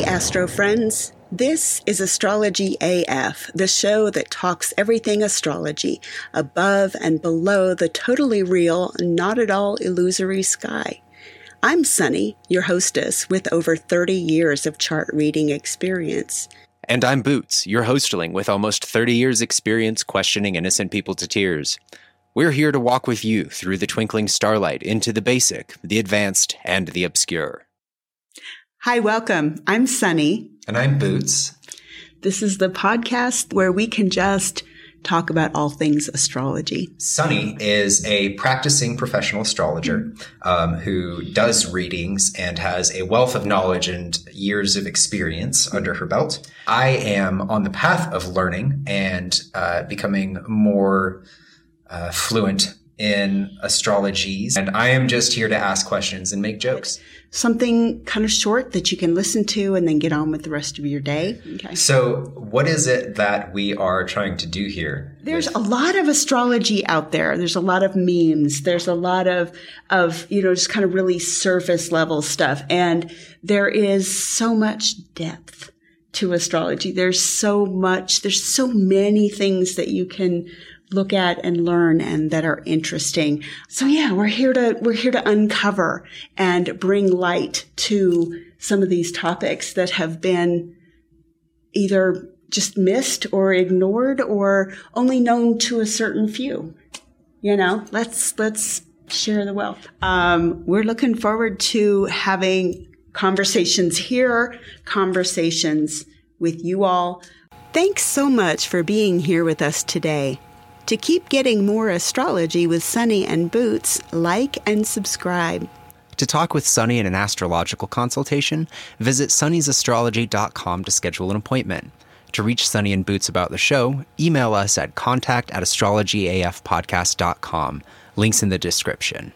Astro friends. This is Astrology AF, the show that talks everything astrology, above and below the totally real, not at all illusory sky. I'm Sunny, your hostess with over 30 years of chart reading experience. And I'm Bootes, your hostling with almost 30 years' experience questioning innocent people to tears. We're here to walk with you through the twinkling starlight into the basic, the advanced, and the obscure. Hi, welcome. I'm Sunny. And I'm Bootes. This is the podcast where we can just talk about all things astrology. Sunny is a practicing professional astrologer um, who does readings and has a wealth of knowledge and years of experience under her belt. I am on the path of learning and uh, becoming more uh, fluent in astrologies, and I am just here to ask questions and make jokes. Something kind of short that you can listen to and then get on with the rest of your day. Okay. So, what is it that we are trying to do here? There's with- a lot of astrology out there. There's a lot of memes. There's a lot of, of, you know, just kind of really surface level stuff. And there is so much depth to astrology. There's so much, there's so many things that you can look at and learn and that are interesting. So yeah, we're here to, we're here to uncover and bring light to some of these topics that have been either just missed or ignored or only known to a certain few. You know, let's, let's share the wealth. Um, we're looking forward to having conversations here, conversations with you all. Thanks so much for being here with us today. To keep getting more astrology with Sunny and Bootes, like and subscribe. To talk with Sunny in an astrological consultation, visit sunnysastrology.com to schedule an appointment. To reach Sunny and Bootes about the show, email us at contact at astrologyafpodcast.com. Links in the description.